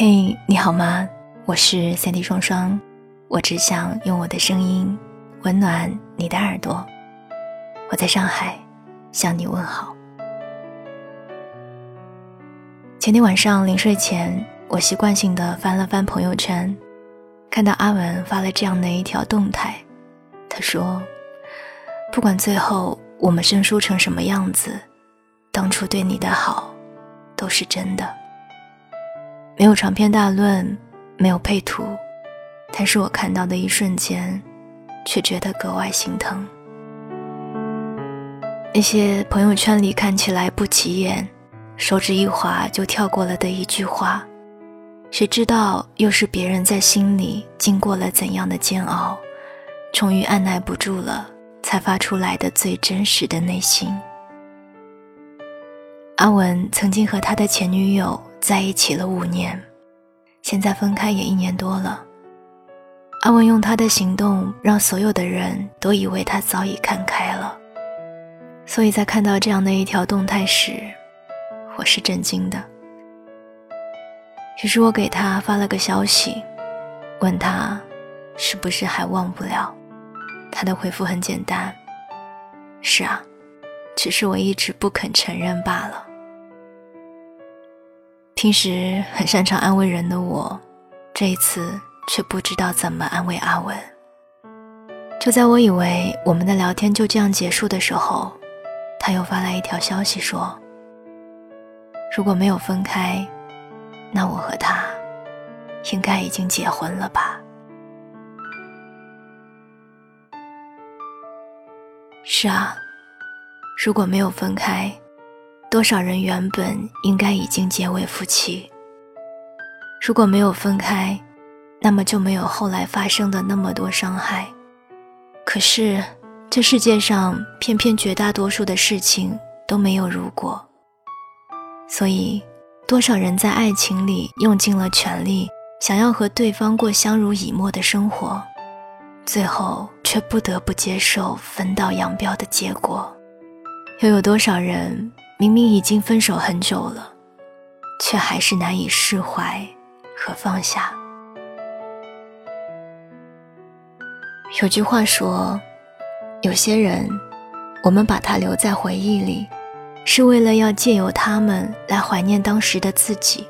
嘿，你好吗？我是三 D 双双，我只想用我的声音温暖你的耳朵。我在上海向你问好。前天晚上临睡前，我习惯性的翻了翻朋友圈，看到阿文发了这样的一条动态。他说：“不管最后我们生疏成什么样子，当初对你的好都是真的。”没有长篇大论，没有配图，但是我看到的一瞬间，却觉得格外心疼。那些朋友圈里看起来不起眼，手指一滑就跳过了的一句话，谁知道又是别人在心里经过了怎样的煎熬，终于按耐不住了，才发出来的最真实的内心。阿文曾经和他的前女友。在一起了五年，现在分开也一年多了。阿文用他的行动让所有的人都以为他早已看开了，所以在看到这样的一条动态时，我是震惊的。于是我给他发了个消息，问他是不是还忘不了。他的回复很简单：“是啊，只是我一直不肯承认罢了。”平时很擅长安慰人的我，这一次却不知道怎么安慰阿文。就在我以为我们的聊天就这样结束的时候，他又发来一条消息说：“如果没有分开，那我和他应该已经结婚了吧？”是啊，如果没有分开。多少人原本应该已经结为夫妻。如果没有分开，那么就没有后来发生的那么多伤害。可是，这世界上偏偏绝大多数的事情都没有如果。所以，多少人在爱情里用尽了全力，想要和对方过相濡以沫的生活，最后却不得不接受分道扬镳的结果。又有多少人？明明已经分手很久了，却还是难以释怀和放下。有句话说，有些人，我们把他留在回忆里，是为了要借由他们来怀念当时的自己。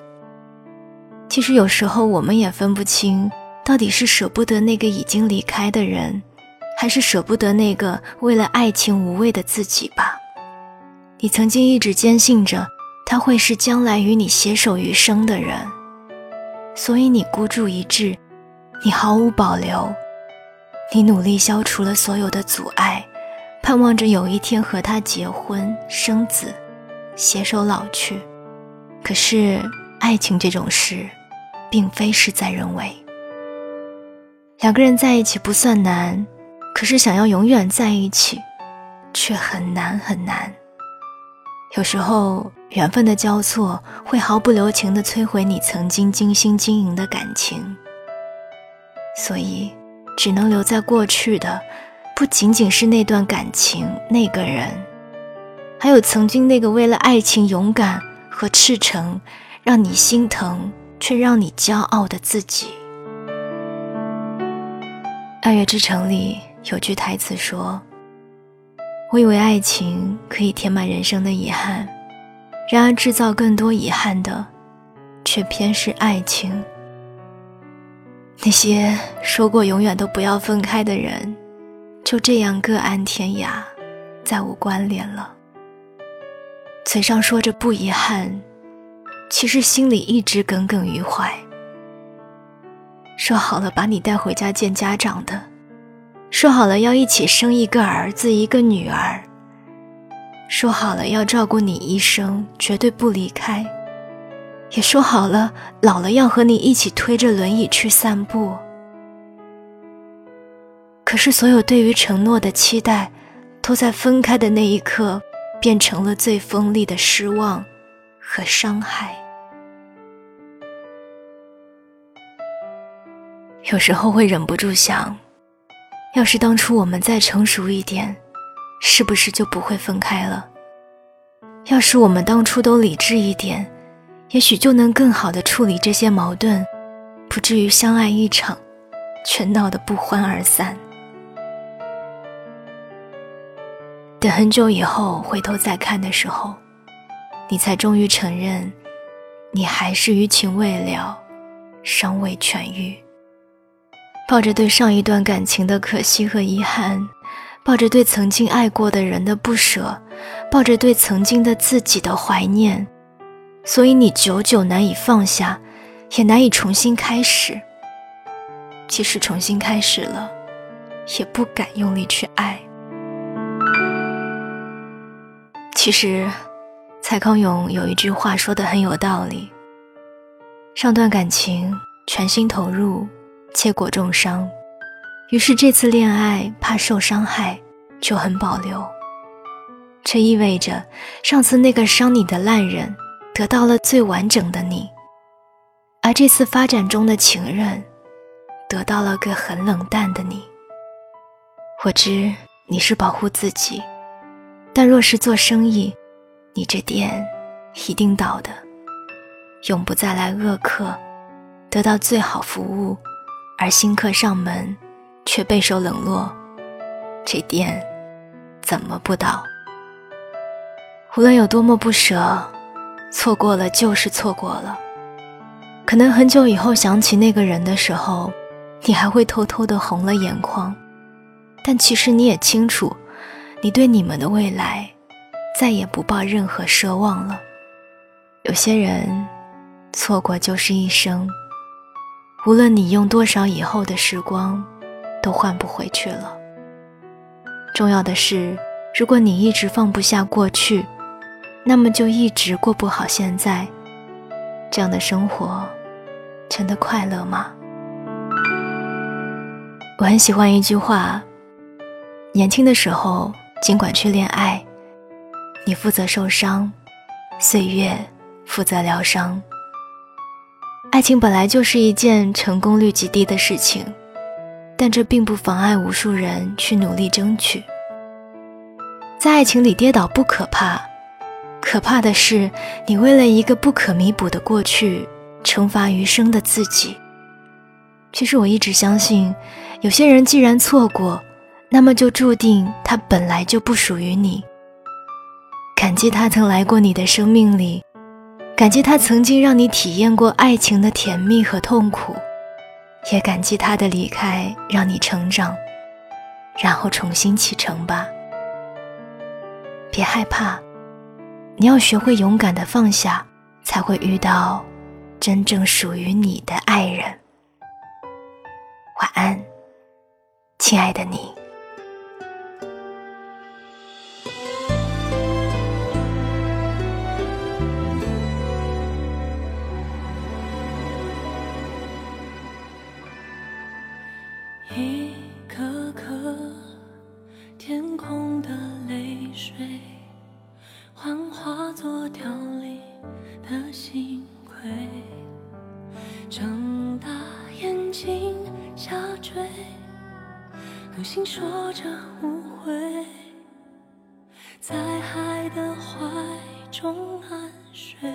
其实有时候我们也分不清，到底是舍不得那个已经离开的人，还是舍不得那个为了爱情无畏的自己吧。你曾经一直坚信着他会是将来与你携手余生的人，所以你孤注一掷，你毫无保留，你努力消除了所有的阻碍，盼望着有一天和他结婚生子，携手老去。可是爱情这种事，并非事在人为。两个人在一起不算难，可是想要永远在一起，却很难很难。有时候，缘分的交错会毫不留情地摧毁你曾经精心经营的感情。所以，只能留在过去的，不仅仅是那段感情、那个人，还有曾经那个为了爱情勇敢和赤诚，让你心疼却让你骄傲的自己。《爱乐之城》里有句台词说。我以为爱情可以填满人生的遗憾，然而制造更多遗憾的，却偏是爱情。那些说过永远都不要分开的人，就这样各安天涯，再无关联了。嘴上说着不遗憾，其实心里一直耿耿于怀。说好了把你带回家见家长的。说好了要一起生一个儿子一个女儿。说好了要照顾你一生，绝对不离开。也说好了老了要和你一起推着轮椅去散步。可是所有对于承诺的期待，都在分开的那一刻，变成了最锋利的失望和伤害。有时候会忍不住想。要是当初我们再成熟一点，是不是就不会分开了？要是我们当初都理智一点，也许就能更好的处理这些矛盾，不至于相爱一场，却闹得不欢而散。等很久以后回头再看的时候，你才终于承认，你还是余情未了，伤未痊愈。抱着对上一段感情的可惜和遗憾，抱着对曾经爱过的人的不舍，抱着对曾经的自己的怀念，所以你久久难以放下，也难以重新开始。即使重新开始了，也不敢用力去爱。其实，蔡康永有一句话说的很有道理：上段感情全心投入，结果重伤，于是这次恋爱怕受伤害，就很保留。这意味着上次那个伤你的烂人得到了最完整的你，而这次发展中的情人得到了个很冷淡的你。我知你是保护自己。但若是做生意，你这店一定倒的，永不再来恶客，得到最好服务，而新客上门却备受冷落，这店怎么不倒？无论有多么不舍，错过了就是错过了。可能很久以后想起那个人的时候，你还会偷偷的红了眼眶，但其实你也清楚。你对你们的未来，再也不抱任何奢望了。有些人，错过就是一生。无论你用多少以后的时光，都换不回去了。重要的是，如果你一直放不下过去，那么就一直过不好现在。这样的生活，真的快乐吗？我很喜欢一句话：年轻的时候。尽管去恋爱，你负责受伤，岁月负责疗伤。爱情本来就是一件成功率极低的事情，但这并不妨碍无数人去努力争取。在爱情里跌倒不可怕，可怕的是你为了一个不可弥补的过去，惩罚余生的自己。其实我一直相信，有些人既然错过。那么就注定他本来就不属于你。感激他曾来过你的生命里，感激他曾经让你体验过爱情的甜蜜和痛苦，也感激他的离开让你成长，然后重新启程吧。别害怕，你要学会勇敢的放下，才会遇到真正属于你的爱人。晚安，亲爱的你。流星说着无悔，在海的怀中安睡。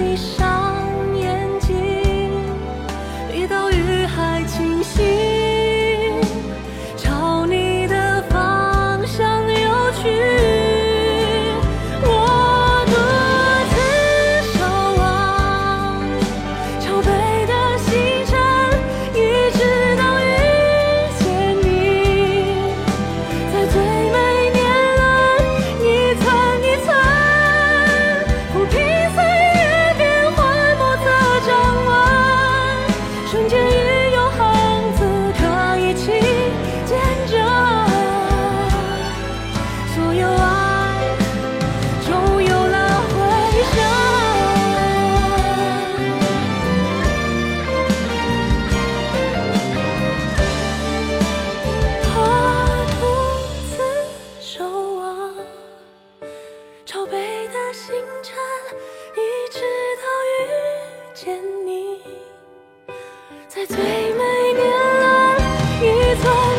的。错